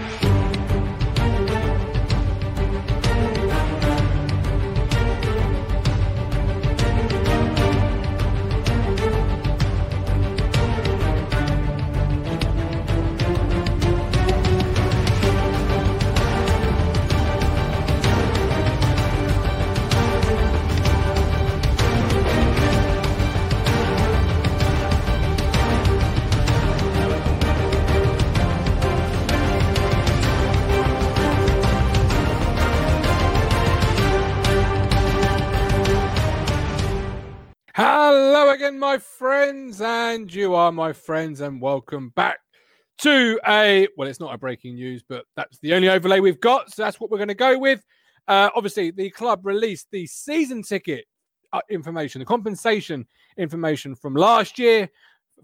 Again, my friends, and you are my friends, and welcome back to a well, it's not a breaking news, but that's the only overlay we've got, so that's what we're going to go with. Uh, obviously, the club released the season ticket uh, information, the compensation information from last year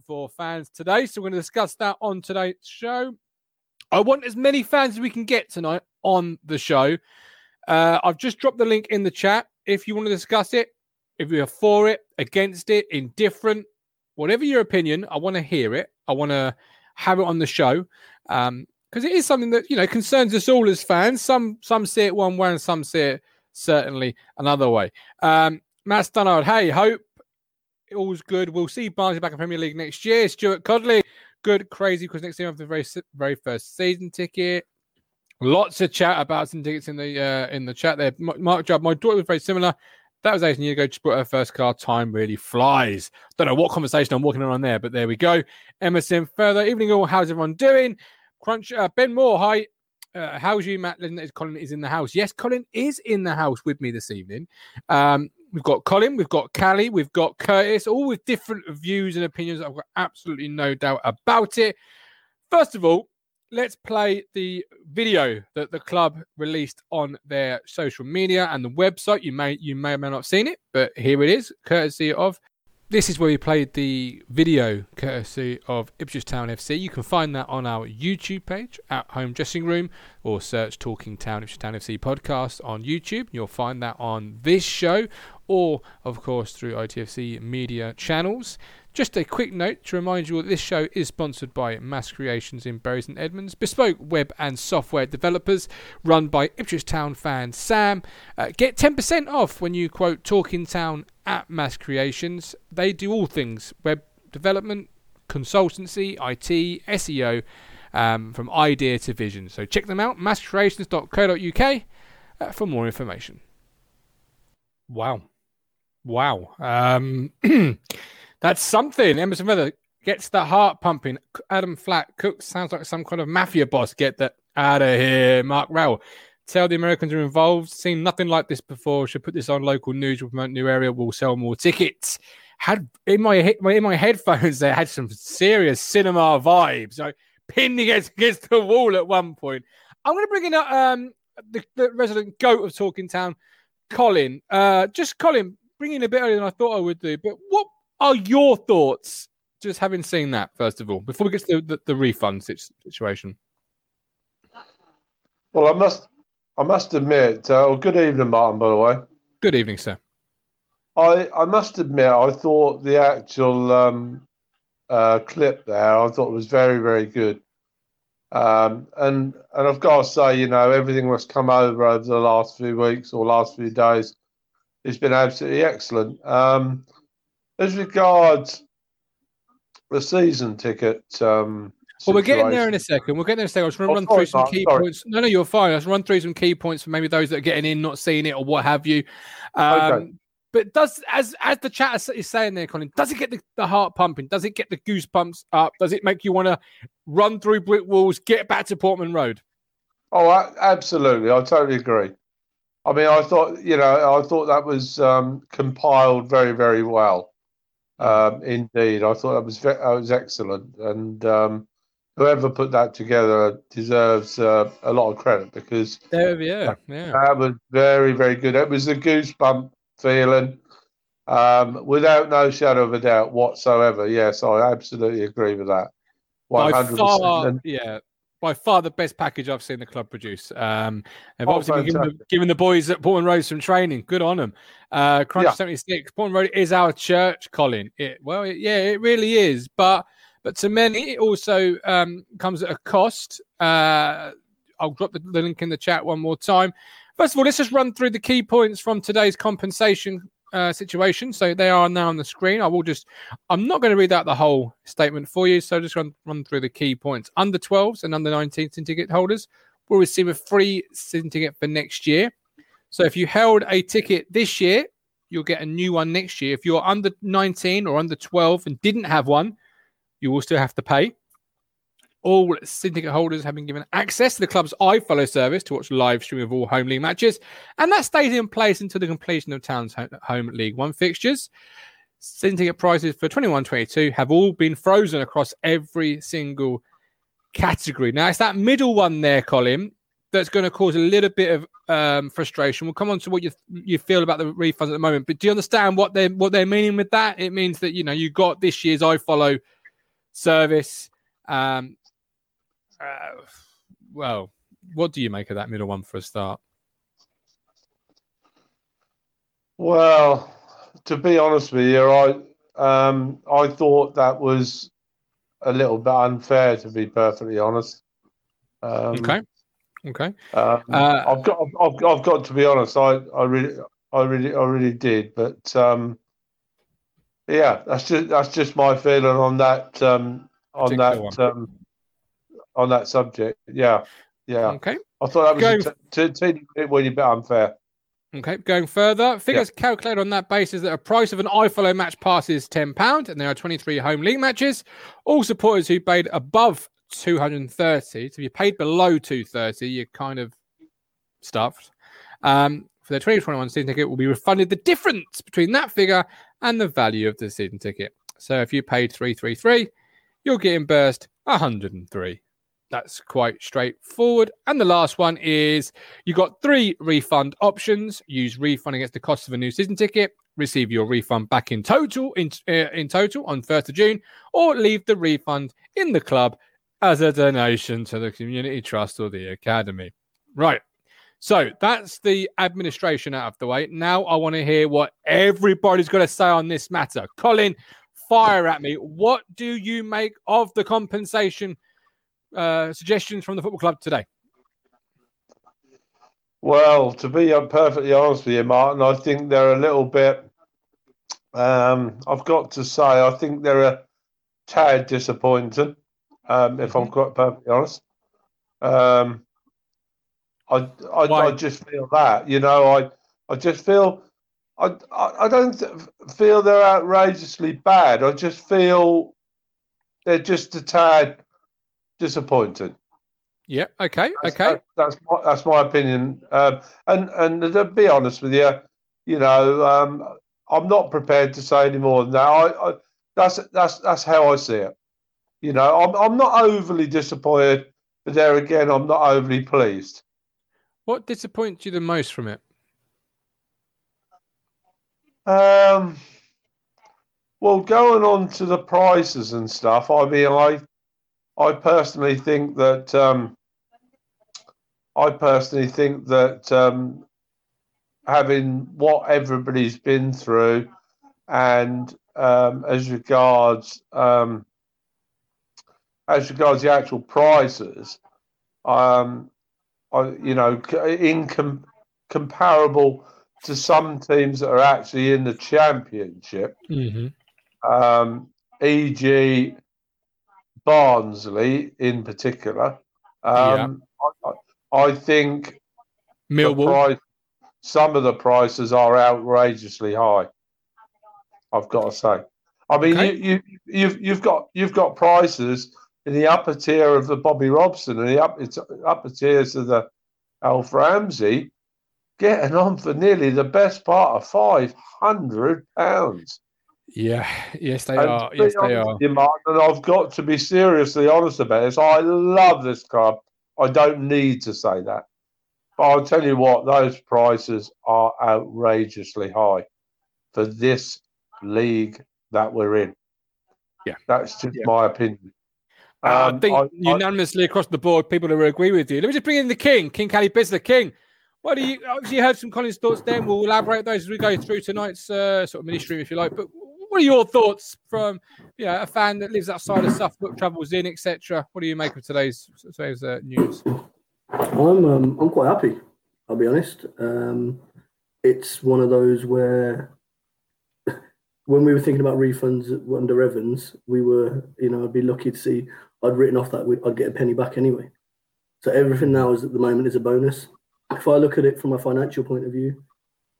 for fans today. So we're going to discuss that on today's show. I want as many fans as we can get tonight on the show. Uh, I've just dropped the link in the chat. If you want to discuss it, if you're for it, against it, indifferent, whatever your opinion, I want to hear it. I want to have it on the show Um, because it is something that you know concerns us all as fans. Some some see it one way and some see it certainly another way. Um, Matt Stannard, hey, hope all's good. We'll see Barnsley back in Premier League next year. Stuart Codley, good, crazy because next year have the very very first season ticket. Lots of chat about some tickets in the uh, in the chat there. Mark Job, my daughter was very similar. That was 18 years ago. Just brought her first car. Time really flies. Don't know what conversation I'm walking on there, but there we go. Emerson further. Evening all. How's everyone doing? Crunch. Uh, ben Moore. Hi. Uh, how's you, Matt? Is Colin is in the house. Yes, Colin is in the house with me this evening. Um, we've got Colin, we've got Callie, we've got Curtis, all with different views and opinions. I've got absolutely no doubt about it. First of all, let's play the video that the club released on their social media and the website. You may you may or may not have seen it, but here it is, courtesy of. This is where we played the video, courtesy of Ipswich Town FC. You can find that on our YouTube page at Home Dressing Room, or search Talking Town Ipswich Town FC podcast on YouTube. You'll find that on this show, or of course through ITFC media channels. Just a quick note to remind you that this show is sponsored by Mass Creations in Bury St Edmunds, bespoke web and software developers run by Ipswich Town fan Sam. Uh, get 10% off when you quote Talking Town at Mass Creations. They do all things web development, consultancy, IT, SEO, um, from idea to vision. So check them out, masscreations.co.uk uh, for more information. Wow. Wow. Um, That's something. Emerson Weather gets the heart pumping. Adam Flack Cook sounds like some kind of mafia boss. Get that out of here. Mark Rowell. Tell the Americans are involved. Seen nothing like this before. Should put this on local news. Will promote new area. Will sell more tickets. Had in my in my headphones there had some serious cinema vibes. So pinned against against the wall at one point. I'm going to bring in um the, the resident goat of Talking Town, Colin. Uh, just Colin, bringing a bit earlier than I thought I would do. But what are your thoughts just having seen that first of all before we get to the, the, the refund situation? Well, I must I must admit. Uh, well, good evening, Martin. By the way. Good evening, sir. I I must admit I thought the actual um, uh, clip there I thought was very very good. Um, and and I've got to say, you know, everything that's come over over the last few weeks or last few days, it's been absolutely excellent. Um, as regards the season ticket, um, well, we're getting there in a second. We're getting there in a second. I just want to oh, run through some Mark, key sorry. points. No, no, you're fine. I just run through some key points for maybe those that are getting in, not seeing it, or what have you. Um, okay. But does as as the chat is saying there, Colin, does it get the, the heart pumping? Does it get the goosebumps up? Does it make you want to run through brick walls, get back to Portman Road? Oh, absolutely. I totally agree. I mean, I thought you know, I thought that was um, compiled very, very well. Um, indeed, I thought that was that was excellent, and um, whoever put that together deserves uh, a lot of credit because there, yeah, yeah, that was very, very good. It was a goosebump feeling, um, without no shadow of a doubt whatsoever. Yes, I absolutely agree with that. One hundred percent. Yeah, by far the best package I've seen the club produce. Um, they've oh, obviously been giving the, giving the, boys at Portman Road some training. Good on them. Uh, Crunch yeah. 76. Portman Road is our church, Colin. It, well, it, yeah, it really is. But but to many, it also um, comes at a cost. Uh, I'll drop the, the link in the chat one more time. First of all, let's just run through the key points from today's compensation uh, situation. So they are now on the screen. I will just, I'm not going to read out the whole statement for you. So just run, run through the key points. Under 12s and under 19 season ticket holders will receive a free season ticket for next year. So if you held a ticket this year, you'll get a new one next year. If you're under 19 or under 12 and didn't have one, you will still have to pay. All syndicate holders have been given access to the club's iFollow service to watch live stream of all home league matches, and that stays in place until the completion of Town's home League One fixtures. Syndicate prices for 21-22 have all been frozen across every single category. Now it's that middle one there, Colin, that's going to cause a little bit of um, frustration. We'll come on to what you you feel about the refunds at the moment, but do you understand what they what they're meaning with that? It means that you know you got this year's iFollow service. Um, uh, well, what do you make of that middle one for a start? Well, to be honest with you, I um, I thought that was a little bit unfair, to be perfectly honest. Um, okay. Okay. Um, uh, I've got, I've, I've got to be honest. I, I really, I really, I really did. But um, yeah, that's just that's just my feeling on that um, on that um, on that subject. Yeah, yeah. Okay. I thought that was Going... a t- t- bit bit unfair. Okay, going further, figures calculated on that basis that a price of an iFollow match pass is £10 and there are 23 home league matches. All supporters who paid above 230, so if you paid below 230, you're kind of stuffed. Um, for their 2021 season ticket will be refunded the difference between that figure and the value of the season ticket. So if you paid 333, you're getting burst 103. That's quite straightforward. And the last one is you've got three refund options. Use refund against the cost of a new season ticket. Receive your refund back in total in uh, in total on 1st of June, or leave the refund in the club as a donation to the community trust or the academy. Right. So that's the administration out of the way. Now I want to hear what everybody's got to say on this matter. Colin, fire at me. What do you make of the compensation uh, suggestions from the football club today? Well, to be perfectly honest with you, Martin, I think they're a little bit. Um, I've got to say, I think they're a tad disappointed. Um, if mm-hmm. I'm quite perfectly honest, um, I I, I, just feel that you know I I just feel I I, I don't feel they're outrageously bad. I just feel they're just a tad disappointed. Yeah. Okay. That's, okay. That, that's my, that's my opinion. Um, and and to be honest with you, you know, um, I'm not prepared to say any more than that. I, I, that's that's that's how I see it. You know, I'm I'm not overly disappointed, but there again, I'm not overly pleased. What disappoints you the most from it? Um. Well, going on to the prices and stuff, I mean, I I personally think that um, I personally think that um, having what everybody's been through, and um, as regards um, as regards the actual prices, um, I, you know, in com- comparable to some teams that are actually in the championship, mm-hmm. um, e.g., Barnsley in particular. Um, yeah. I, I, think Millwall. Price, some of the prices are outrageously high. I've got to say. I mean, okay. you, you, you've you've got you've got prices in the upper tier of the Bobby Robson and the upper, upper tiers of the Alf Ramsey, getting on for nearly the best part of five hundred pounds. Yeah, yes, they and are. Yes, they are. You, Martin, and I've got to be seriously honest about this. I love this club. I don't need to say that. But I'll tell you what, those prices are outrageously high for this league that we're in. Yeah. That's just yeah. my opinion. Um, I think I, unanimously I, across the board, people who agree with you. Let me just bring in the King, King Callie the King, what do you obviously you heard some Colin's thoughts then? We'll elaborate those as we go through tonight's uh, sort of mini stream, if you like. But what are your thoughts from you know a fan that lives outside of Suffolk, travels in, etc.? What do you make of today's today's uh, news? I'm um, I'm quite happy. I'll be honest. Um, it's one of those where when we were thinking about refunds under Evans, we were, you know, I'd be lucky to see I'd written off that I'd get a penny back anyway. So everything now is at the moment is a bonus. If I look at it from a financial point of view,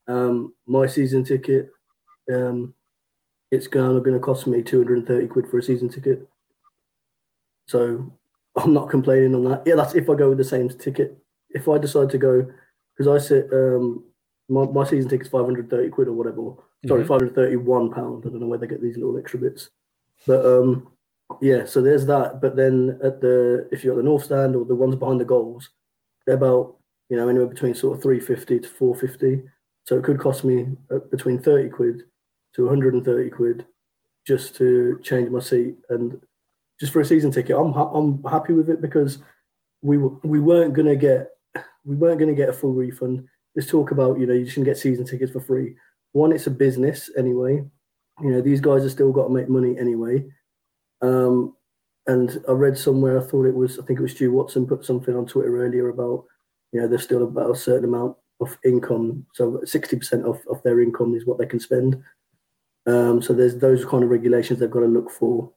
um, my season ticket, um, it's going to cost me 230 quid for a season ticket. So I'm not complaining on that. Yeah, that's if I go with the same ticket. If I decide to go, because I sit, um, my, my season ticket's 530 quid or whatever. Mm-hmm. Sorry, 531 pound. I don't know where they get these little extra bits. But um, yeah, so there's that. But then at the if you're at the north stand or the ones behind the goals, they're about you know anywhere between sort of 350 to 450. So it could cost me uh, between 30 quid to 130 quid just to change my seat and just for a season ticket. I'm I'm happy with it because we we weren't gonna get we weren't gonna get a full refund. Let's talk about you know you shouldn't get season tickets for free. One, it's a business anyway. You know these guys have still got to make money anyway. Um, and I read somewhere I thought it was I think it was Stu Watson put something on Twitter earlier about you know there's still about a certain amount of income. So 60% of, of their income is what they can spend. Um, so there's those kind of regulations they've got to look for.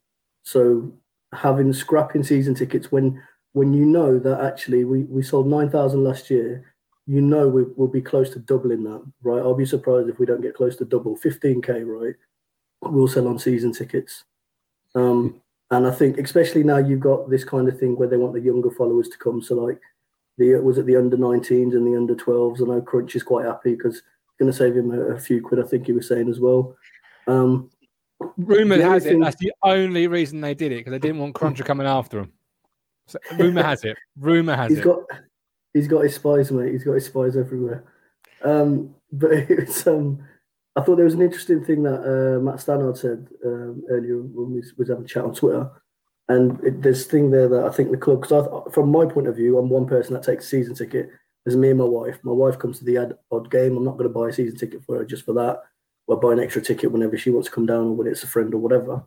So having scrapping season tickets when when you know that actually we, we sold 9,000 last year, you know we, will be close to doubling that, right? I'll be surprised if we don't get close to double. 15K, right? We'll sell on season tickets. Um, and I think, especially now, you've got this kind of thing where they want the younger followers to come. So, like, the was it the under 19s and the under 12s? I know Crunch is quite happy because it's going to save him a, a, few quid, I think he was saying as well. Um, Rumor has it that's the only reason they did it because they didn't want Cruncher coming after them. So, rumor has it. Rumor has he's it. Got, he's got his spies, mate. He's got his spies everywhere. Um, but it's um, I thought there was an interesting thing that uh, Matt Stannard said um, earlier when we was having a chat on Twitter, and it, there's thing there that I think the club, because from my point of view, I'm one person that takes a season ticket. There's me and my wife. My wife comes to the ad, odd game. I'm not going to buy a season ticket for her just for that. I'll buy an extra ticket whenever she wants to come down or when it's a friend or whatever.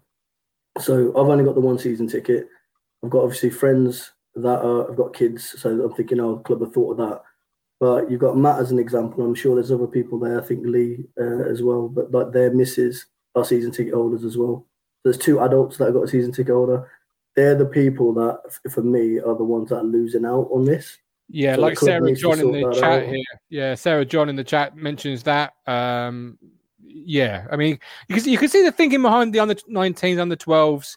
So I've only got the one season ticket. I've got obviously friends that are, I've got kids, so I'm thinking, oh, club have thought of that. But you've got Matt as an example. I'm sure there's other people there. I think Lee uh, as well, but like their misses are season ticket holders as well. There's two adults that have got a season ticket holder. They're the people that, for me, are the ones that are losing out on this. Yeah, so like Sarah John in the chat out. here. Yeah, Sarah John in the chat mentions that. Um, yeah, I mean, because you can see the thinking behind the under 19s, under 12s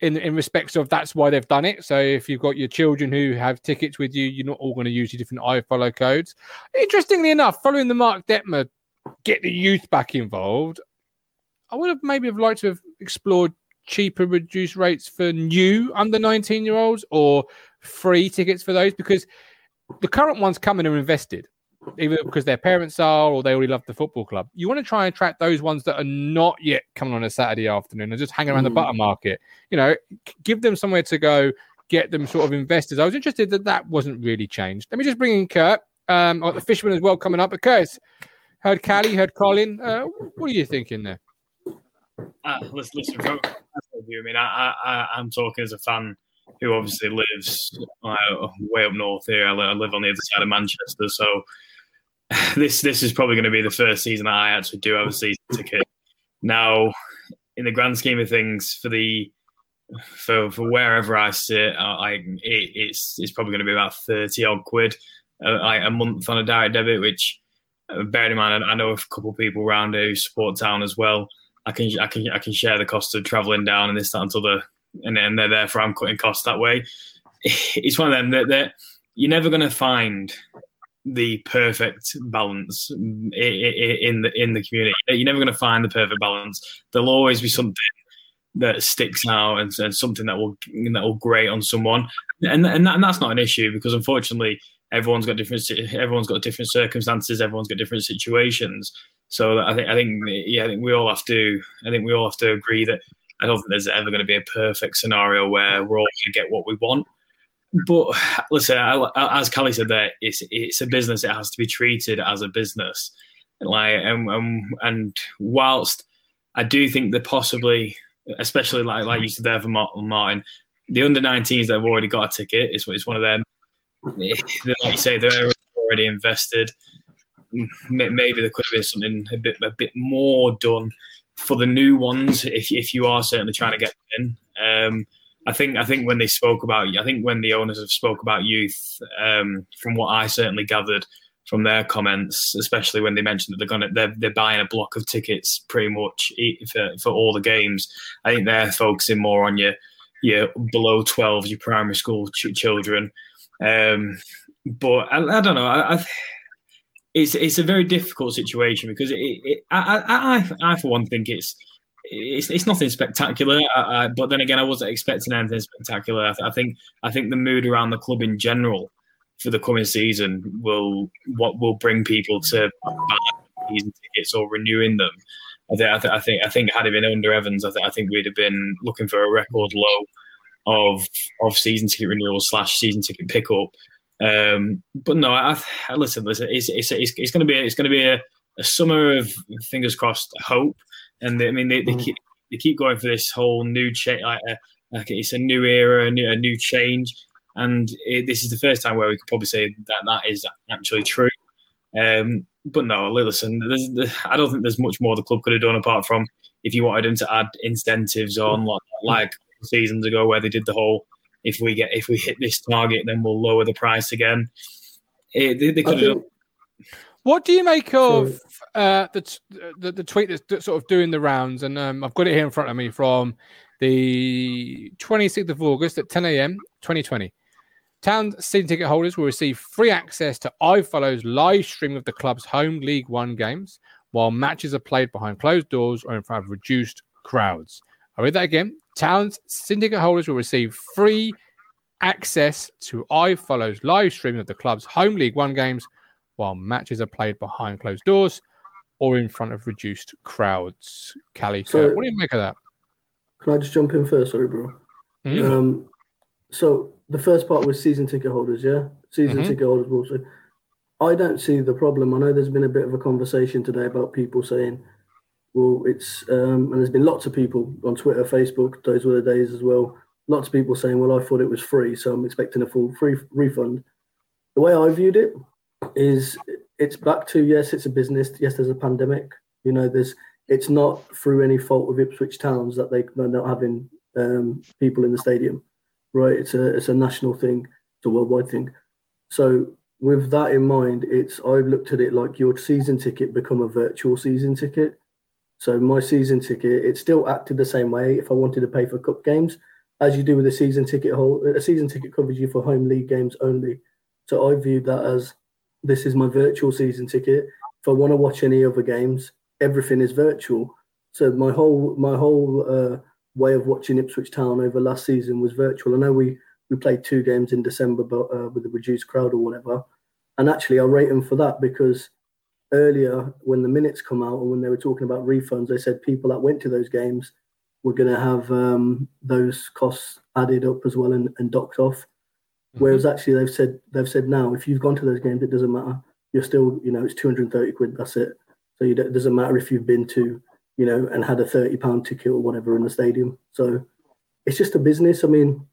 in in respects of that's why they've done it. So if you've got your children who have tickets with you, you're not all going to use your different iFollow codes. Interestingly enough, following the Mark Detmer get the youth back involved, I would have maybe have liked to have explored cheaper reduced rates for new under 19 year olds or free tickets for those because the current ones come and are invested either because their parents are or they already love the football club. You want to try and attract those ones that are not yet coming on a Saturday afternoon and just hang around mm. the Buttermarket. You know, give them somewhere to go, get them sort of investors. I was interested that that wasn't really changed. Let me just bring in Kurt, um, the fisherman as well coming up. But Kurt, heard Callie, heard Colin. Uh, what are you thinking there? Uh, listen, listen from I mean, I, I, I'm talking as a fan who obviously lives uh, way up north here. I live on the other side of Manchester, so this this is probably going to be the first season I actually do have a season ticket. Now, in the grand scheme of things, for the for for wherever I sit, I it, it's it's probably going to be about thirty odd quid uh, a month on a direct debit. Which, uh, bearing in mind, I know a couple of people around who support town as well. I can I can I can share the cost of travelling down and this that until the and then they're therefore I'm cutting costs that way. It's one of them that, that you're never going to find the perfect balance in the in the community. You're never going to find the perfect balance. There'll always be something that sticks out and, and something that will that will grate on someone, and and, that, and that's not an issue because unfortunately everyone's got different everyone's got different circumstances, everyone's got different situations. So I think I think yeah I think we all have to I think we all have to agree that I don't think there's ever going to be a perfect scenario where we're all going to get what we want. But listen, as Callie said there, it's it's a business. It has to be treated as a business. Like and and, and whilst I do think that possibly, especially like like you said there for Martin, the under 19s that have already got a ticket is it's one of them. like you say, they're already invested. Maybe there could have been something a bit a bit more done for the new ones if if you are certainly trying to get in. Um, I think I think when they spoke about I think when the owners have spoke about youth, um, from what I certainly gathered from their comments, especially when they mentioned that they're gonna they're, they're buying a block of tickets pretty much for, for all the games. I think they're focusing more on your your below 12, your primary school ch- children. Um, but I, I, don't know. I, I, it's it's a very difficult situation because it, it I, I, I for one think it's it's, it's nothing spectacular. but then again, I wasn't expecting anything spectacular. I, I, think I think the mood around the club in general for the coming season will what will bring people to buy season tickets or renewing them. I think I, th- I think I think had it been under Evans, I, th- I think we'd have been looking for a record low of of season ticket renewal slash season ticket pickup. Um, but no, I, I, listen, listen, it's it's, it's, it's going to be it's going to be a, a, summer of fingers crossed hope, and they, I mean they, they, mm. keep they keep going for this whole new change, like, uh, like, it's a new era, a new, a new change, and it, this is the first time where we could probably say that that is actually true. Um, but no, listen, I don't think there's much more the club could have done apart from if you wanted them to add incentives on, like, like seasons ago where they did the whole if we get if we hit this target, then we'll lower the price again. It, they, they could have done. What do you make of uh, the, the, the tweet that's sort of doing the rounds? And um, I've got it here in front of me from the 26th of August at 10 a.m. 2020. Town season ticket holders will receive free access to iFollow's live stream of the club's home League One games, while matches are played behind closed doors or in front of reduced crowds. I'll read that again. Town's syndicate holders will receive free access to iFollow's live streaming of the club's home League One games while matches are played behind closed doors or in front of reduced crowds. Callie, so, what do you make of that? Can I just jump in first? Sorry, bro. Mm-hmm. Um, so the first part was season ticket holders, yeah? Season mm-hmm. ticket holders also. I don't see the problem. I know there's been a bit of a conversation today about people saying well, it's um, and there's been lots of people on Twitter, Facebook, those were the days as well. Lots of people saying, "Well, I thought it was free, so I'm expecting a full free refund." The way I viewed it is, it's back to yes, it's a business. Yes, there's a pandemic. You know, there's it's not through any fault of Ipswich Towns that they, they're not having um, people in the stadium, right? It's a it's a national thing, it's a worldwide thing. So with that in mind, it's I've looked at it like your season ticket become a virtual season ticket. So my season ticket, it still acted the same way if I wanted to pay for cup games, as you do with a season ticket. Hold a season ticket covers you for home league games only. So I viewed that as this is my virtual season ticket. If I want to watch any other games, everything is virtual. So my whole my whole uh, way of watching Ipswich Town over last season was virtual. I know we we played two games in December, but uh, with a reduced crowd or whatever. And actually, I rate them for that because earlier when the minutes come out and when they were talking about refunds, they said people that went to those games were going to have um, those costs added up as well and, and docked off. Mm-hmm. Whereas actually they've said they've said now if you've gone to those games, it doesn't matter. You're still you know it's 230 quid. That's it. So it doesn't matter if you've been to you know and had a 30 pound ticket or whatever in the stadium. So it's just a business. I mean,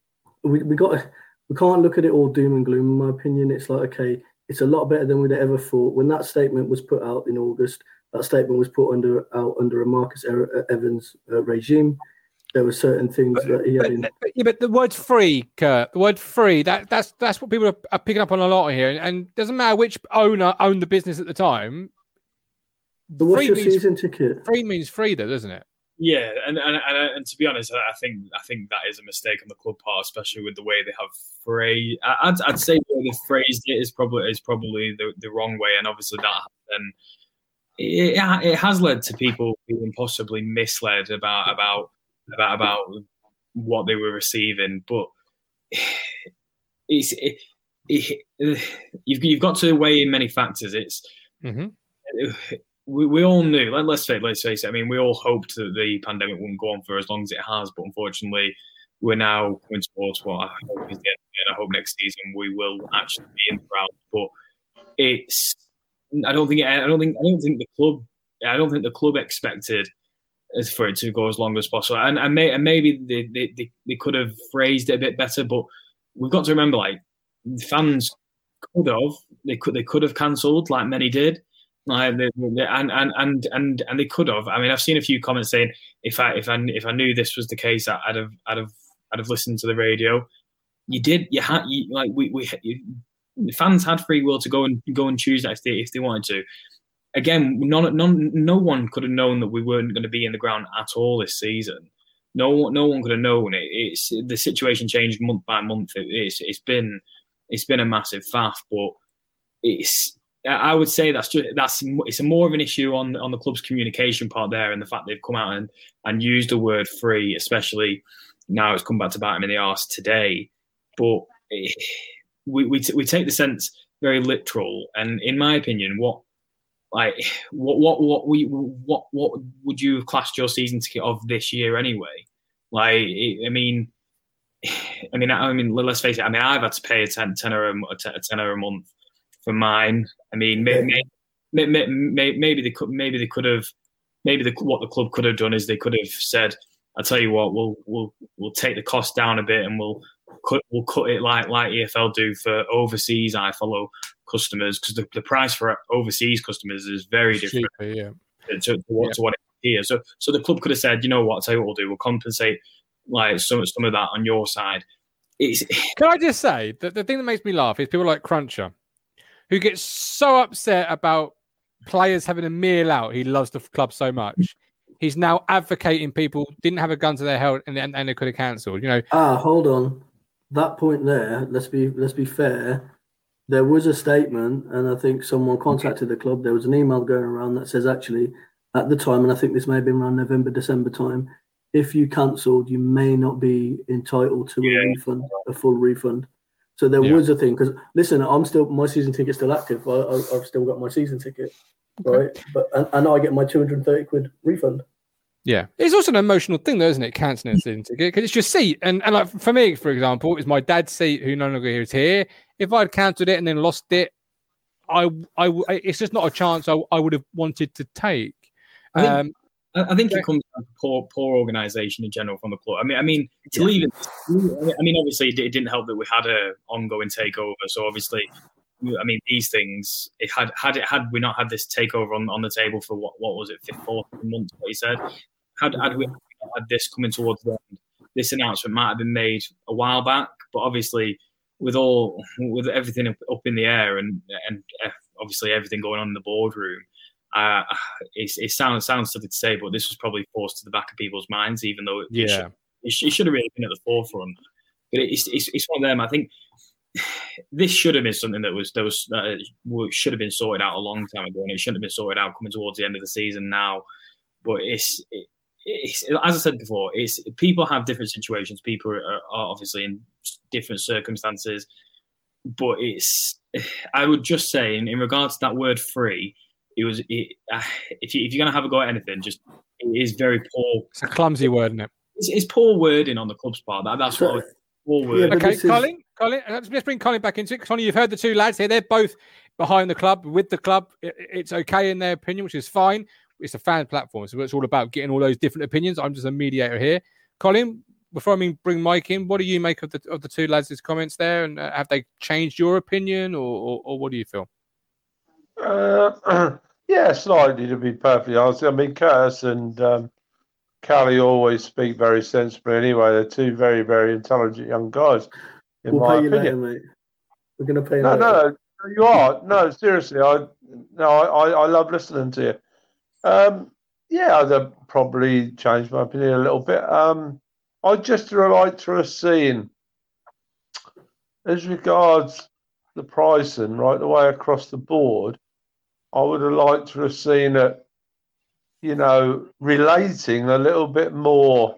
we we got we can't look at it all doom and gloom. In my opinion, it's like okay, it's a lot better than we'd ever thought. When that statement was put out in August, that statement was put under out under a Marcus Evans uh, regime. There were certain things but, that he had. But, in... but, yeah, but the word "free," Kurt, the word "free" that that's that's what people are, are picking up on a lot here, and doesn't matter which owner owned the business at the time. But what's your means, season ticket? Free means free, though, doesn't it? Yeah, and, and and, and to be honest, I think I think that is a mistake on the club part, especially with the way they have phrased. I'd, I'd say the way they phrased it is probably is probably the, the wrong way, and obviously that then it, it has led to people being possibly misled about about about about what they were receiving. But it's it, it, you've you've got to weigh in many factors. It's mm-hmm we, we all knew. Let, us face let's face it. I mean, we all hoped that the pandemic wouldn't go on for as long as it has, but unfortunately, we're now coming towards what I hope is the end. I hope next season we will actually be in the round. But it's I don't think I don't think I don't think the club I don't think the club expected for it to go as long as possible. And and, may, and maybe they, they, they could have phrased it a bit better, but we've got to remember like fans could have they could they could have cancelled like many did. Like they, they, and, and and and and they could have. I mean, I've seen a few comments saying if I if I if I knew this was the case, I'd have I'd have I'd have listened to the radio. You did. You had you, like we we you, the fans had free will to go and go and choose that if they if they wanted to. Again, none, none, no one could have known that we weren't going to be in the ground at all this season. No, no one could have known it. It's the situation changed month by month. It, it's it's been it's been a massive faff, but it's I would say that's just that's it's more of an issue on on the club's communication part there, and the fact they've come out and and used the word free, especially now it's come back to bite them in the arse today. But eh, we we, t- we take the sense very literal, and in my opinion, what like what what what we what what would you have classed your season ticket of this year anyway? Like I mean, I mean, I mean, let's face it. I mean, I've had to pay a ten, tenner a, a tenner a month for mine. I mean, maybe, maybe, maybe they could, maybe they could have, maybe the, what the club could have done is they could have said, "I tell you what, we'll we'll we'll take the cost down a bit and we'll cut we'll cut it like like EFL do for overseas iFollow customers because the, the price for overseas customers is very different Cheaper, yeah. to, to, what, yeah. to what it is here. So so the club could have said, you know what, I'll tell you what we'll do, we'll compensate like some some of that on your side. It's... Can I just say that the thing that makes me laugh is people like Cruncher, who gets so upset about players having a meal out. He loves the club so much. He's now advocating people didn't have a gun to their head and, and, and they could have cancelled. You know. Ah, hold on. That point there. Let's be let's be fair. There was a statement, and I think someone contacted the club. There was an email going around that says actually at the time, and I think this may have been around November, December time if you cancelled, you may not be entitled to yeah. a refund, a full refund. So there yeah. was a thing because listen, I'm still my season ticket's still active. I, have still got my season ticket, okay. right? But and, and I get my 230 quid refund. Yeah, it's also an emotional thing, though, isn't it? Cancelling a season ticket because it's your seat, and and like for me, for example, it's my dad's seat who no longer is here. If I'd cancelled it and then lost it, I I it's just not a chance I, I would have wanted to take. Um, I, think it comes down to poor, poor organisation in general from the club. I mean, I mean, to leave it. I mean, obviously, it didn't help that we had a ongoing takeover. So obviously, I mean, these things. It had had it had we not had this takeover on, on the table for what what was it, four months? What he said. Had had we had this coming towards the end, this announcement might have been made a while back. But obviously, with all with everything up in the air and and uh, obviously everything going on in the boardroom uh, it, it, sounds sounds silly to say, but this was probably forced to the back of people's minds, even though it, yeah. it, should, it, should, it should have really been at the forefront. But it's, it's, it's one of them. I think this should have been something that was that was that should have been sorted out a long time ago, and it shouldn't have been sorted out coming towards the end of the season now. But it's, it, it's as I said before, it's people have different situations. People are, are obviously in different circumstances, but it's I would just say in, in regards to that word free it was it, uh, if, you, if you're going to have a go at anything, just it is very poor. It's a clumsy word, isn't it? It's, it's poor wording on the club's part. That, that's what. Poor word. Yeah, okay, is... Colin. Colin, let's bring Colin back into it. Colin, you've heard the two lads here. They're both behind the club, with the club. It's okay in their opinion, which is fine. It's a fan platform, so it's all about getting all those different opinions. I'm just a mediator here. Colin, before I mean bring Mike in, what do you make of the of the two lads' comments there, and uh, have they changed your opinion, or, or, or what do you feel? Uh, Yeah, slightly to be perfectly honest. I mean, Curtis and um, Callie always speak very sensibly anyway. They're two very, very intelligent young guys, in we'll my pay opinion. You later, mate. We're going to pay no, no, no, you are. No, seriously, I no, I, I love listening to you. Um, yeah, I'd probably changed my opinion a little bit. Um, I'd just like to have seen, as regards the pricing, right the way across the board, I would have liked to have seen it, you know, relating a little bit more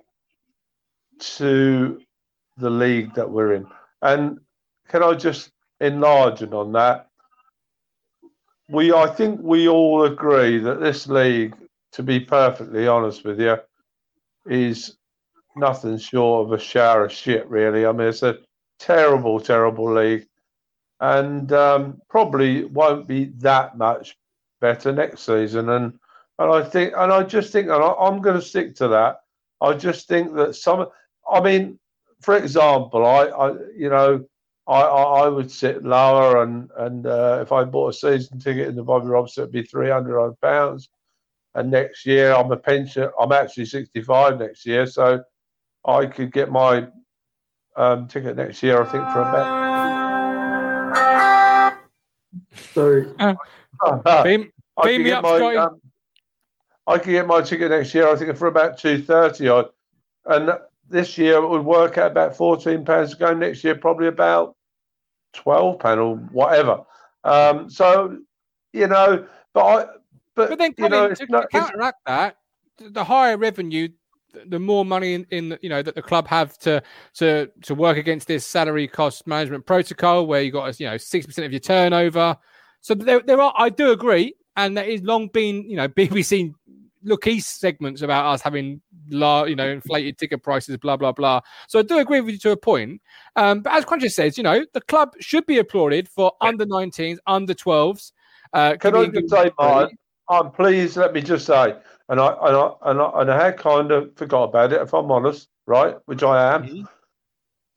to the league that we're in. And can I just enlarge on that? We, I think we all agree that this league, to be perfectly honest with you, is nothing short of a shower of shit, really. I mean, it's a terrible, terrible league and um, probably won't be that much better next season. And and I think, and I just think, and I, I'm going to stick to that. I just think that some, I mean, for example, I, I, you know, I, I, I would sit lower, and and uh, if I bought a season ticket in the Bobby Robson, it'd be three hundred pounds. And next year, I'm a pension. I'm actually sixty five next year, so I could get my um, ticket next year. I think for a bet. So, beam, beam me up, my, um, I could get my ticket next year. I think for about two thirty odd, and this year it would work out about fourteen pounds to go. Next year, probably about twelve panel, whatever. Um, so you know, but I, but, but then you know, to, not, to counteract that, the higher revenue, the more money in, in you know that the club have to to to work against this salary cost management protocol, where you got you know six percent of your turnover. So there, there are. I do agree, and there is long been you know BBC look east segments about us having la, you know inflated ticket prices blah blah blah. So i do agree with you to a point. Um, but as Cruncher says you know the club should be applauded for under 19s under 12s uh, can i just say Mark, i'm pleased let me just say and I, and I and I and I had kind of forgot about it if i'm honest right which i am. Mm-hmm.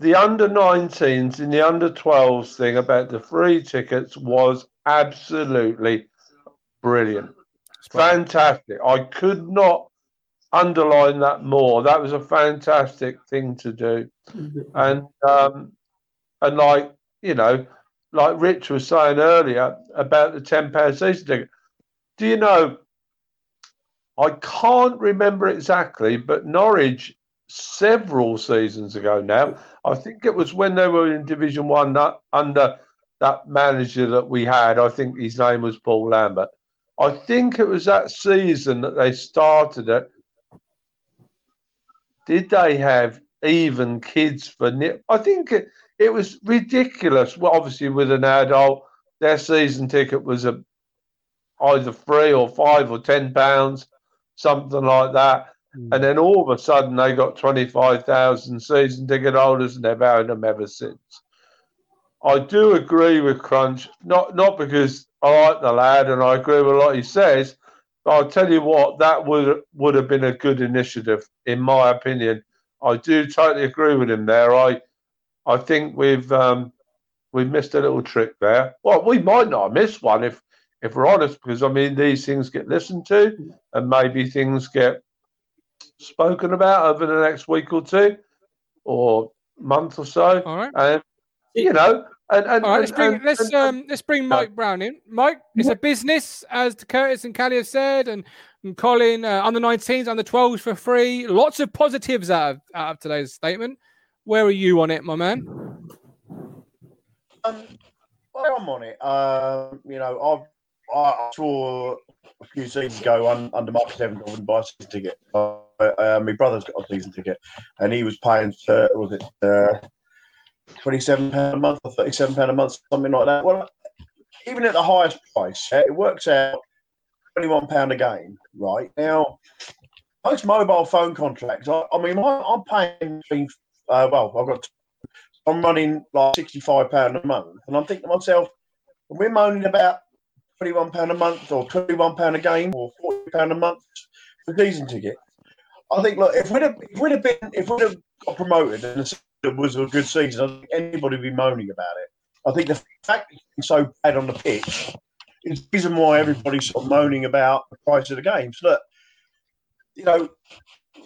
the under 19s and the under 12s thing about the free tickets was absolutely brilliant fantastic. I could not underline that more. That was a fantastic thing to do, and um, and like you know, like Rich was saying earlier about the ten pound season ticket. Do you know? I can't remember exactly, but Norwich several seasons ago now. I think it was when they were in Division One that, under that manager that we had. I think his name was Paul Lambert. I think it was that season that they started it. Did they have even kids for nip? I think it, it was ridiculous. Well, obviously, with an adult, their season ticket was a either three or five or ten pounds, something like that. Mm. And then all of a sudden, they got twenty five thousand season ticket holders, and they've had them ever since. I do agree with Crunch, not not because I like the lad and I agree with what he says, but I'll tell you what, that would would have been a good initiative, in my opinion. I do totally agree with him there. I I think we've um, we've missed a little trick there. Well, we might not have missed one if if we're honest, because I mean these things get listened to, and maybe things get spoken about over the next week or two, or month or so. All right. And you know, and, and, All right, let's bring and, let's and, um let's bring Mike Brown in. Mike, it's a business, as Curtis and Callie have said, and, and Colin uh, under 19s, under 12s for free. Lots of positives out of out of today's statement. Where are you on it, my man? Um, well, I'm on it. Um, you know, I've I saw a few seasons ago un, under Marcus Evans, I wouldn't buy a season ticket. Uh, uh, my brother's got a season ticket, and he was paying. Uh, was it? Twenty-seven pound a month or thirty-seven pound a month, something like that. Well, even at the highest price, it works out twenty-one pound a game. Right now, most mobile phone contracts. I, I mean, I, am paying. Uh, well, I've got. I'm running like sixty-five pound a month, and I'm thinking to myself, we're moaning about twenty-one pound a month or twenty-one pound a game or forty pound a month for season ticket. I think, look, if we'd have, if we'd have been, if we'd have got promoted and it was a good season. I think anybody would be moaning about it. I think the fact it's so bad on the pitch is the reason why everybody's sort of moaning about the price of the games. Look, you know,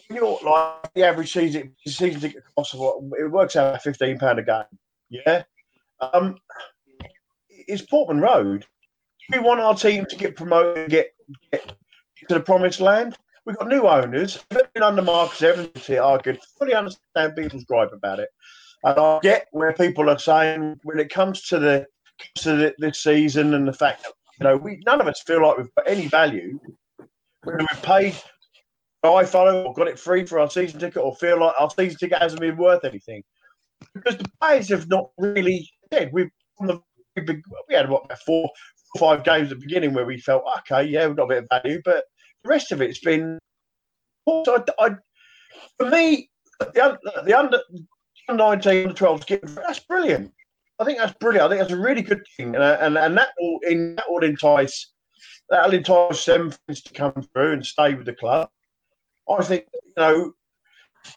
you know, like the average season season ticket cost of what it works out at fifteen pound a game. Yeah, um, it's Portman Road. we want our team to get promoted get, get to the promised land, We've got new owners. Been under Marcus Evans here. I could fully understand people's gripe about it. And I get where people are saying when it comes to the to the, this season and the fact that you know we none of us feel like we've got any value. Whether we've paid iFollow or got it free for our season ticket or feel like our season ticket hasn't been worth anything. Because the players have not really said we've we had what four, four five games at the beginning where we felt okay, yeah, we've got a bit of value, but the rest of it's been. I, I, for me, the, the under, 19, under 12 that's brilliant. I think that's brilliant. I think that's a really good thing, and uh, and, and that will in that will entice that'll entice them to come through and stay with the club. I think you know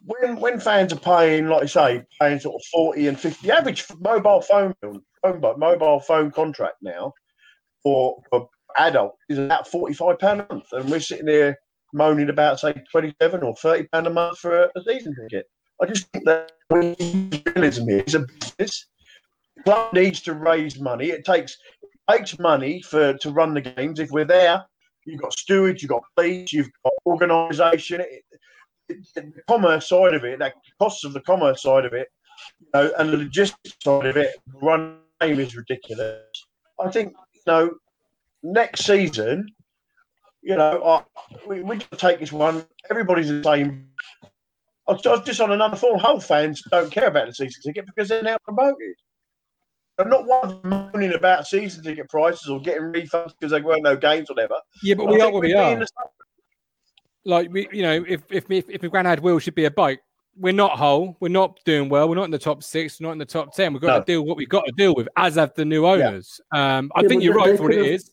when when fans are paying, like I say, paying sort of forty and fifty, average mobile phone phone mobile phone contract now for, for adult is about forty five pound a month, and we're sitting there moaning about say twenty seven or thirty pound a month for a, a season ticket. I just think that realism here is a business. The club needs to raise money. It takes it takes money for to run the games. If we're there, you've got stewards, you've got police, you've got organisation. the commerce side of it, that costs of the commerce side of it, you know, and the logistics side of it, run game is ridiculous. I think you know next season, you know, I, we we just take this one. Everybody's the same I was just on another forum. Hull fans don't care about the season ticket because they're now promoted. I'm not one moaning about season ticket prices or getting refunds because there weren't no games or whatever. Yeah, but we are what we are. Like we, you know, if if if, if Granad Will should be a bike, we're not Hull. We're not doing well. We're not in the top six. We're Not in the top ten. We've got no. to deal what we've got to deal with, as have the new owners. Yeah. Um, I yeah, think you're right for what it is.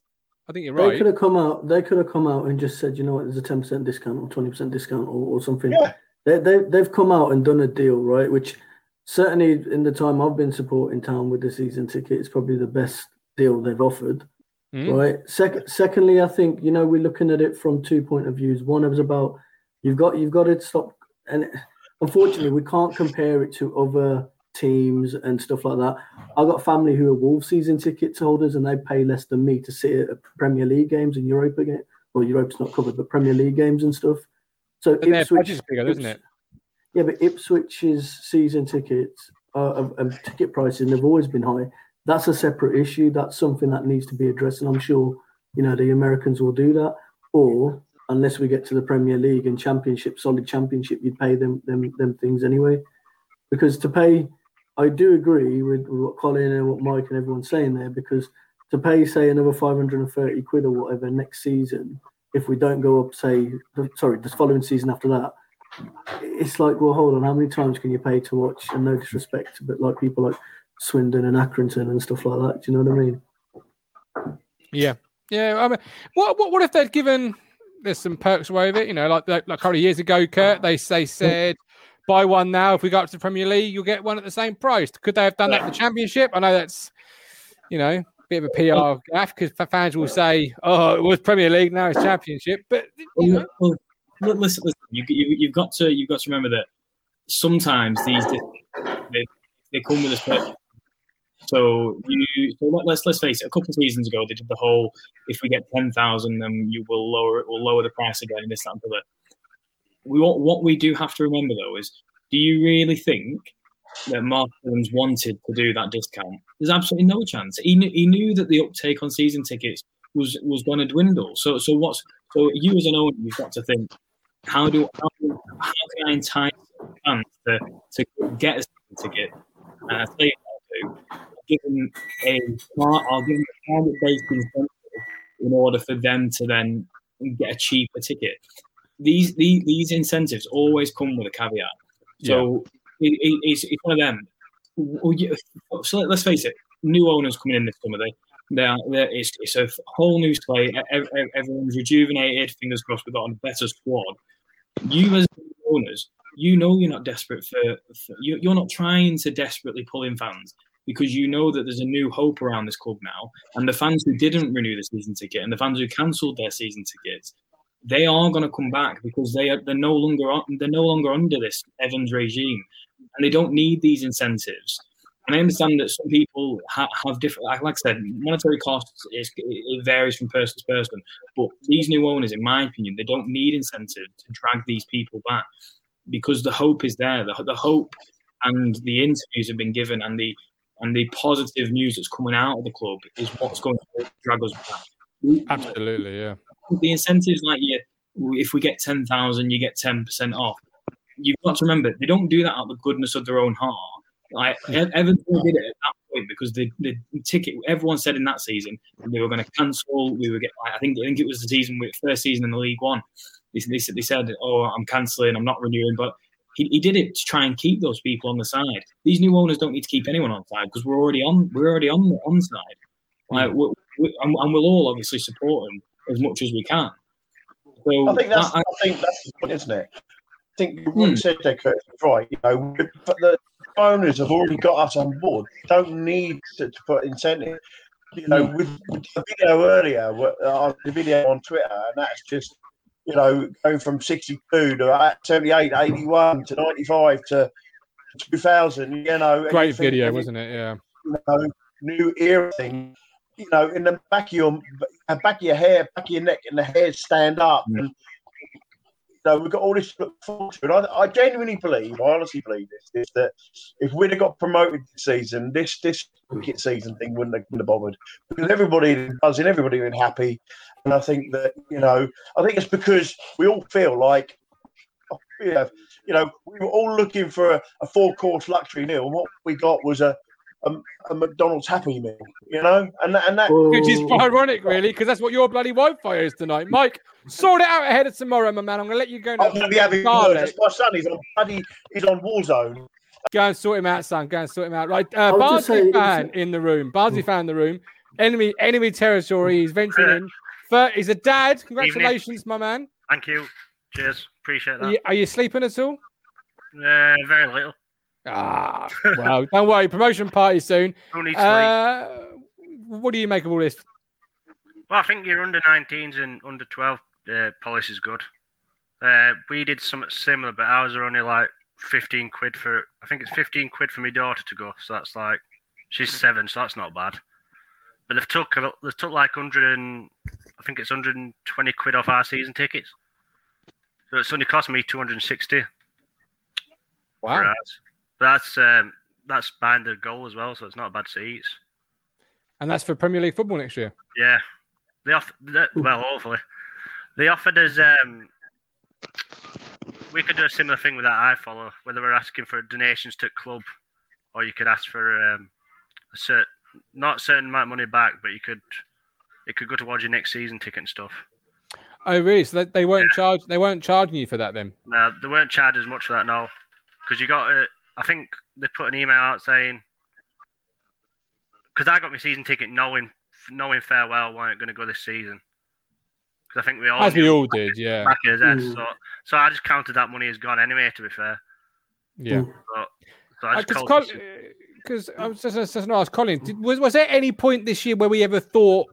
I think you're right. They could have come out. They could have come out and just said, you know what, there's a ten percent discount or twenty percent discount or, or something. Yeah they, they, they've come out and done a deal, right? Which certainly in the time I've been supporting town with the season ticket, it's probably the best deal they've offered. Mm. Right. Second, secondly, I think you know we're looking at it from two point of views. One was about you've got you've got to stop, and unfortunately we can't compare it to other teams and stuff like that. I've got family who are Wolves season ticket holders, and they pay less than me to sit at Premier League games in Europa. Game. Well, Europe's not covered, but Premier League games and stuff. So but Ipswich is bigger, isn't it? Yeah, but Ipswich's season tickets uh, and ticket prices have always been high. That's a separate issue. That's something that needs to be addressed, and I'm sure you know the Americans will do that. Or unless we get to the Premier League and Championship, solid Championship, you'd pay them them them things anyway. Because to pay, I do agree with, with what Colin and what Mike and everyone's saying there. Because to pay, say, another 530 quid or whatever next season if we don't go up, say, sorry, the following season after that, it's like, well, hold on, how many times can you pay to watch? And no disrespect, but like people like Swindon and Accrington and stuff like that. Do you know what I mean? Yeah, yeah. I mean, what what what if they'd given there's some perks away with it? You know, like like, like a couple of years ago, Kurt, they they said. Buy one now. If we go up to the Premier League, you'll get one at the same price. Could they have done that in the Championship? I know that's, you know, a bit of a PR gaff because fans will say, "Oh, it was Premier League, now it's Championship." But you know. well, listen, listen you, you, have got to you've got to remember that sometimes these they, they come with a special. So you so let's let's face it. A couple of seasons ago, they did the whole if we get ten thousand, then you will lower it, will lower the price again, and this that and the We what what we do have to remember though is, do you really think that Mark Williams wanted to do that discount. There's absolutely no chance. He knew, he knew that the uptake on season tickets was was going to dwindle. So so what's so you as an owner, you've got to think how do how, how can I entice fans to, to get a season ticket? And I'll do. Give them a I'll give them a target based incentive in order for them to then get a cheaper ticket. These these, these incentives always come with a caveat. So yeah it, it, it's, it's one of them. So let's face it, new owners coming in this summer. They, they're, they're, it's, it's a whole new slate. Everyone's rejuvenated. Fingers crossed, we've got a better squad. You as owners, you know you're not desperate for, for you, you're not trying to desperately pull in fans because you know that there's a new hope around this club now. And the fans who didn't renew the season ticket and the fans who cancelled their season tickets, they are going to come back because they are they're no longer they're no longer under this Evans regime and they don't need these incentives. And I understand that some people ha- have different, like, I said, monetary costs is, it varies from person to person. But these new owners, in my opinion, they don't need incentive to drag these people back because the hope is there. The, the hope and the interviews have been given, and the and the positive news that's coming out of the club is what's going to drag us back. Absolutely, yeah. The incentives, like you, if we get ten thousand, you get ten percent off you've got to remember they don't do that out of the goodness of their own heart. Like Everton did it at that point because the, the ticket everyone said in that season they were going to cancel. We were get I think I think it was the season first season in the League One. They, they, they said, "Oh, I'm cancelling. I'm not renewing," but he, he did it to try and keep those people on the side. These new owners don't need to keep anyone on side because we're already on we're already on the on side. Like, we, we, and, and, we'll all obviously support them as much as we can. So I think that's that, I think that's the point, isn't it? I think what you said there, Kurt, right. You know, but the owners have already got us on board. Don't need to, to put incentive. You know, with, with the video earlier, uh, the video on Twitter, and that's just you know going from 62 to 78, 81 to 95 to 2000. You know, Great video, wasn't it? Yeah. You know, new era thing. You know, in the back of your back of your hair, back of your neck, and the hairs stand up. And, you know, we've got all this to look forward to. And I, I genuinely believe, I honestly believe this, is that if we'd have got promoted this season, this this cricket season thing wouldn't have, wouldn't have bothered because everybody buzzing, everybody been happy. And I think that, you know, I think it's because we all feel like, oh, yeah, you know, we were all looking for a, a four course luxury meal. And what we got was a, a, a McDonald's Happy Meal, you know, and that, and that which is ironic, really, because that's what your bloody Wi-Fi is tonight, Mike. Sort it out ahead of tomorrow, my man. I'm gonna let you go. I'm going to be having words. My son, he's on bloody, he's on Warzone. Go and sort him out, son. Go and sort him out. Right, uh, Barnsley fan in the room. Barnsley fan in the room. Enemy, enemy territory. He's venturing in. Third, he's a dad. Congratulations, my man. Thank you. Cheers. Appreciate that. Are you, are you sleeping at all? Uh, very little. Ah, well, don't worry. Promotion party soon. Who needs Uh, what do you make of all this? Well, I think your under 19s and under 12 uh, policy is good. Uh, we did something similar, but ours are only like 15 quid for, I think it's 15 quid for my daughter to go. So that's like, she's seven, so that's not bad. But they've took, they've took like 100 and, I think it's 120 quid off our season tickets. So it's only cost me 260 for Wow. ours. That's, um, that's behind the goal as well, so it's not a bad seats. And that's for Premier League football next year. Yeah, they off. They, well, hopefully, they offered us. Um, we could do a similar thing with that iFollow, whether we're asking for donations to club, or you could ask for um, a certain, not certain amount of money back, but you could, it could go towards your next season ticket and stuff. Oh, really? So they, they weren't charged. They weren't charging you for that then. No, they weren't charged as much for that now, because you got. Uh, I think they put an email out saying, because I got my season ticket knowing knowing farewell weren't going to go this season. Because I think we all As we knew all did, yeah, back in his. Mm. So, so I just counted that money as gone anyway. To be fair, yeah. but, so I uh, just Because because uh, I mm. was just, just going to ask Colin, did, was was there any point this year where we ever thought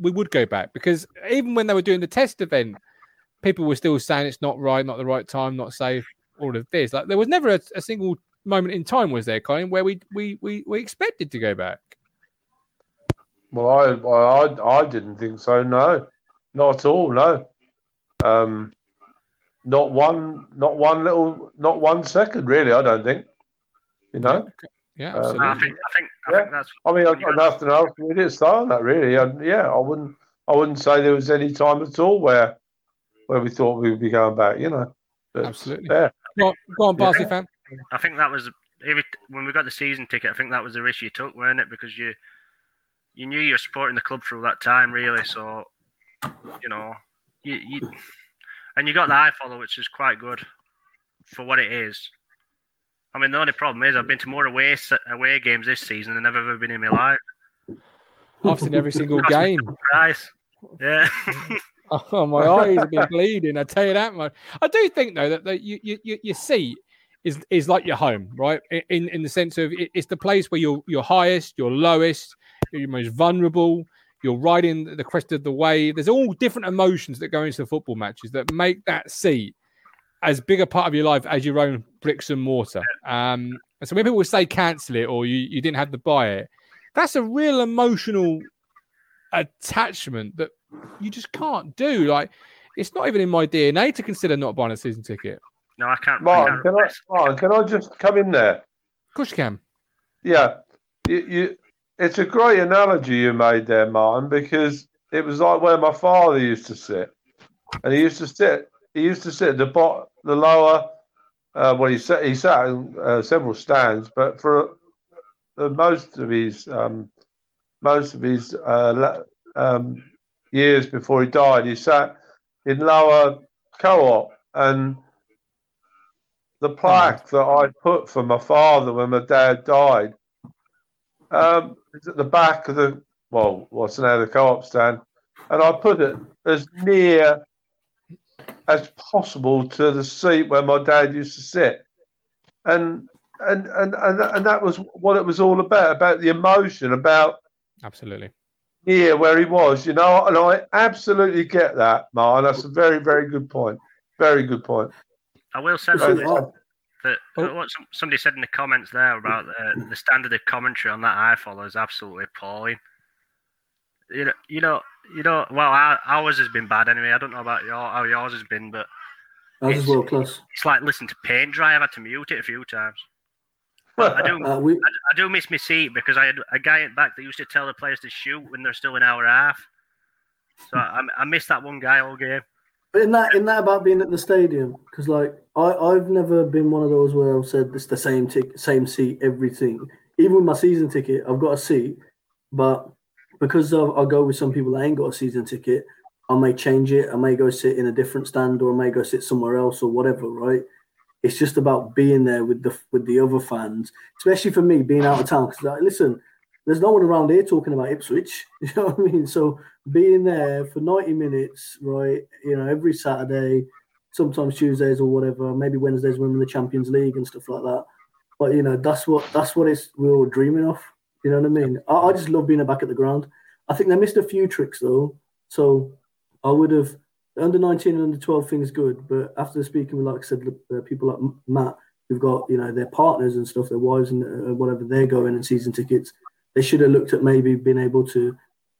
we would go back? Because even when they were doing the test event, people were still saying it's not right, not the right time, not safe, all of this. Like there was never a, a single moment in time, was there, Colin, where we we we, we expected to go back. Well, I, I, I didn't think so. No, not at all. No, um, not one, not one little, not one second. Really, I don't think. You know, Yeah, absolutely. I think I think I Yeah. think that's I mean, I've got nothing else really to say on that. Really, and yeah, I wouldn't, I wouldn't say there was any time at all where, where we thought we would be going back. You know, But, Absolutely. Yeah, go on, go on Barnsley fan. I think that was every, when we got the season ticket. I think that was the risk you took, weren't it? Because you you knew you were supporting the club through that time, really. So you know, you, you and you got the iFollow, which is quite good for what it is. I mean, the only problem is I've been to more away away games this season than I've ever been in my life. I've seen every single game. Price, yeah. Oh, my eyes have been bleeding. I tell you that much. I do think though that, that you, you, you, seat is is like your home, right? In in the sense of it, it's the place where you're you're highest, you're lowest, you're most vulnerable. You're riding the crest of the wave. There's all different emotions that go into the football matches that make that seat as big a part of your life as your own bricks and mortar. Um, and so when people say cancel it or you, you didn't have to buy it, that's a real emotional attachment that you just can't do. Like, it's not even in my DNA to consider not buying a season ticket. No, I can't. I Martin, can't can I, Martin, can I just come in there? Of course you can. Yeah, you, you, it's a great analogy you made there, Martin, because it was like where my father used to sit, and he used to sit. He used to sit at the bot, the lower. Uh, well, he sat. He sat in uh, several stands, but for uh, most of his um, most of his uh, um, years before he died, he sat in lower co-op, and the plaque that I put for my father when my dad died um, is at the back of the well, what's now the co-op stand, and I put it as near as possible to the seat where my dad used to sit, and and and and, and that was what it was all about about the emotion about Absolutely. here where he was, you know, and I absolutely get that, Martin. That's a very very good point. Very good point. I will say that, that Oh. what somebody said in the comments there about the, the standard of commentary on that iFollow is absolutely appalling. You know, you know, you know. Well, our, ours has been bad anyway. I don't know about your how yours has been, but Ours is world class. it's like listening to paint dry. I've had to mute it a few times. I do. Uh, we, I, I do miss my seat because I had a guy at back that used to tell the players to shoot when they're still an hour and a half. So I, I missed that one guy all game. But in that, in that about being at the stadium, because like I, I've never been one of those where I've said it's the same tick, same seat, everything. Even with my season ticket, I've got a seat, but because of, I go with some people that ain't got a season ticket, I may change it. I may go sit in a different stand, or I may go sit somewhere else, or whatever. Right? It's just about being there with the with the other fans, especially for me being out of town. Because like, listen, there's no one around here talking about Ipswich. You know what I mean? So being there for 90 minutes, right? You know, every Saturday, sometimes Tuesdays or whatever, maybe Wednesdays when we're in the Champions League and stuff like that. But you know, that's what that's what it's we're all dreaming of. You know what I mean? I, I just love being back at the ground. I think they missed a few tricks though. So I would have under 19 and under 12 things good, but after speaking with, like I said, uh, people like Matt who've got you know their partners and stuff, their wives and uh, whatever they're going and season tickets, they should have looked at maybe being able to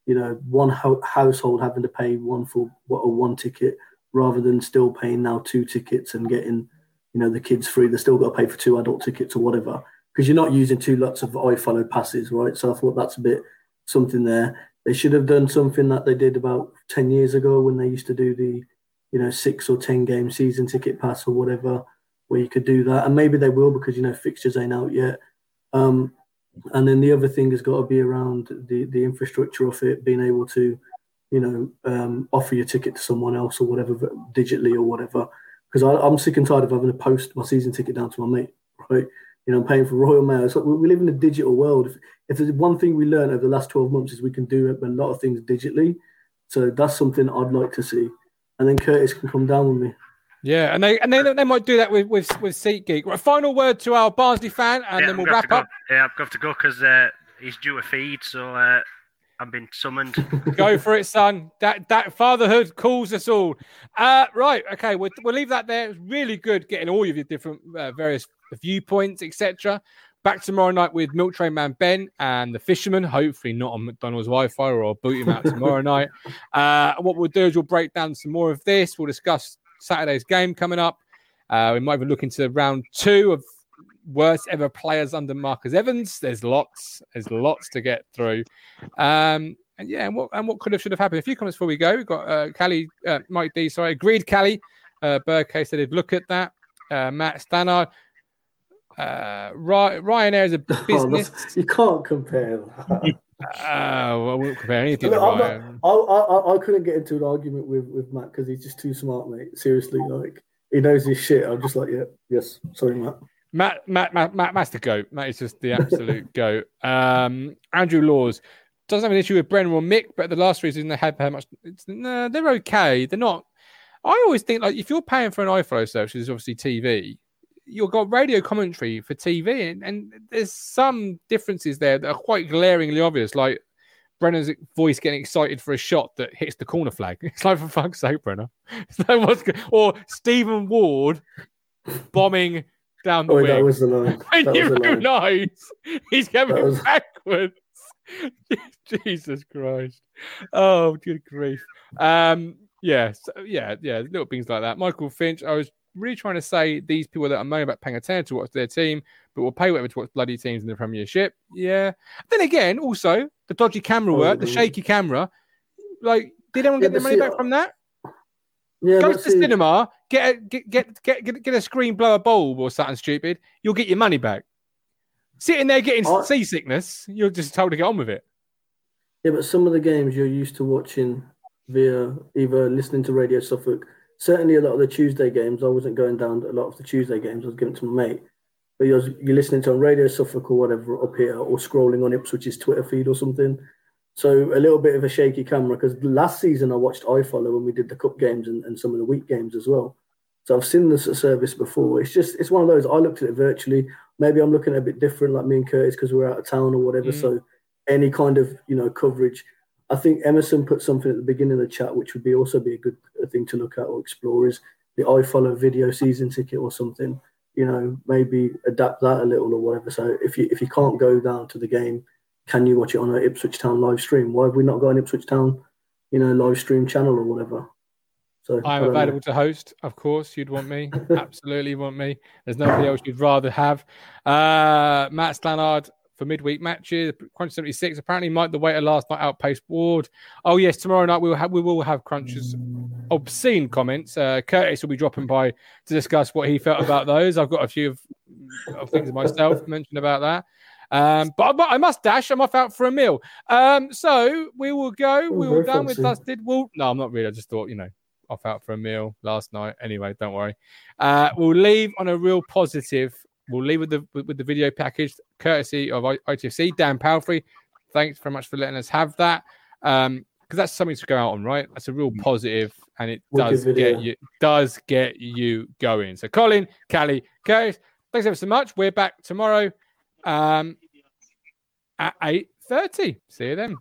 you know, one ho- household having to pay one for what a one ticket rather than still paying now two tickets and getting, you know, the kids free. They still got to pay for two adult tickets or whatever because you're not using two lots of iFollow passes, right? So I thought that's a bit something there. They should have done something that they did about ten years ago when they used to do the, you know, six or ten game season ticket pass or whatever, where you could do that, and maybe they will because you know fixtures ain't out yet. Um, and then the other thing has got to be around the, the infrastructure of it, being able to, you know, um, offer your ticket to someone else or whatever, digitally or whatever. Because I'm sick and tired of having to post my season ticket down to my mate, right? You know, I'm paying for Royal Mail. Like we we live in a digital world. If, if there's one thing we learned over the last 12 months is we can do a lot of things digitally. So that's something I'd like to see. And then Curtis can come down with me. Yeah, and they and they, they might do that with with with SeatGeek. Right, final word to our Barnsley fan, and yeah, then we'll wrap up. Yeah, I've got to go because uh, he's due a feed, so uh, I've been summoned. Go for it, son. That that fatherhood calls us all. Uh, right, okay, we'll, we'll leave that there. It was really good getting all of your different uh, various viewpoints, etc. Back tomorrow night with Milk Train Man Ben and the Fisherman. Hopefully not on McDonald's Wi-Fi, or I'll boot him out tomorrow night. Uh, what we'll do is we'll break down some more of this. We'll discuss Saturday's game coming up. Uh, we might even look into round two of worst ever players under Marcus Evans. There's lots. There's lots to get through. Um, and yeah, and what and what could have should have happened. A few comments before we go. We've got uh, Callie, uh, Mike D. Sorry, agreed. Callie, uh, said he'd look at that. Uh, Matt Stannard. Uh, Ry- Ryanair is a Oh, business. that's- you can't compare that. Uh, well, we won't compare anything to I'm not- I, I, I couldn't get into an argument with, with Matt because he's just too smart, mate. Seriously, like he knows his shit. I'm just like, yeah, yes, sorry, Matt. Matt, Matt, Matt, Matt, Matt's the goat. Matt is just the absolute goat. Um, Andrew Laws doesn't have an issue with Brenner or Mick, but the last reason they had how much. It's, no, they're okay. They're not. I always think like if you're paying for an iFollow service, which is obviously TV, you've got radio commentary for TV, and, and there's some differences there that are quite glaringly obvious, like. Brenner's voice getting excited for a shot that hits the corner flag. It's like for fuck's sake, Brenner. It's like, or Stephen Ward bombing down the Oh, wing. that was the line. That you was line. realise he's going was- backwards. Jesus Christ. Oh, good grief. Um, yeah, so, yeah, yeah, little things like that. Michael Finch, I was really trying to say these people that are moaning about paying attention to watch their team, but will pay whatever to watch bloody teams in the Premiership. Yeah. Then again, also, the dodgy camera work, the shaky camera. Like, did anyone Yeah, get their but money see, back from that? Yeah, Go to the see, cinema, get a get, get get get get a screen blower bulb or something stupid. You'll get your money back. Sitting there getting I- seasickness, you're just told to get on with it. Yeah, but some of the games you're used to watching via either listening to Radio Suffolk. Certainly, a lot of the Tuesday games, I wasn't going down to a lot of the Tuesday games. I was giving it to my mate. But you're, you're listening to on Radio Suffolk or whatever up here, or scrolling on Ipswich's Twitter feed or something. So a little bit of a shaky camera because last season I watched iFollow when we did the cup games and, and some of the week games as well. So I've seen this service before. It's just it's one of those. I looked at it virtually. Maybe I'm looking at a bit different, like me and Curtis, because we're out of town or whatever. Mm. So any kind of you know coverage. I think Emerson put something at the beginning of the chat, which would be also be a good thing to look at or explore. Is the iFollow video season ticket or something? You know, maybe adapt that a little or whatever. So if you if you can't go down to the game, can you watch it on an Ipswich Town live stream? Why have we not got an Ipswich Town, you know, live stream channel or whatever? So I I'm don't know. available to host. Of course, you'd want me. Absolutely want me. There's nobody else you'd rather have. Uh, Matt Stannard for midweek matches. Crunch 76. Apparently, Mike the waiter last night outpaced Ward. Oh yes, tomorrow night we will have we will have Crunch's obscene comments. Uh, Curtis will be dropping by to discuss what he felt about those. I've got a few of, of things myself mentioned about that. Um, but, but I must dash. I'm off out for a meal. Um, so we will go. we will done with dusted. We'll, no, I'm not really. I just thought you know off out for a meal last night. Anyway, don't worry. Uh, we'll leave on a real positive. We'll leave with the with, the video package, courtesy of ITFC. Dan Palfrey, thanks very much for letting us have that. Um, because that's something to go out on, right? That's a real positive, and it Wicked does video. get you does get you going. So, Colin, Callie, Curtis, thanks ever so much. We're back tomorrow um, at eight thirty. See you then.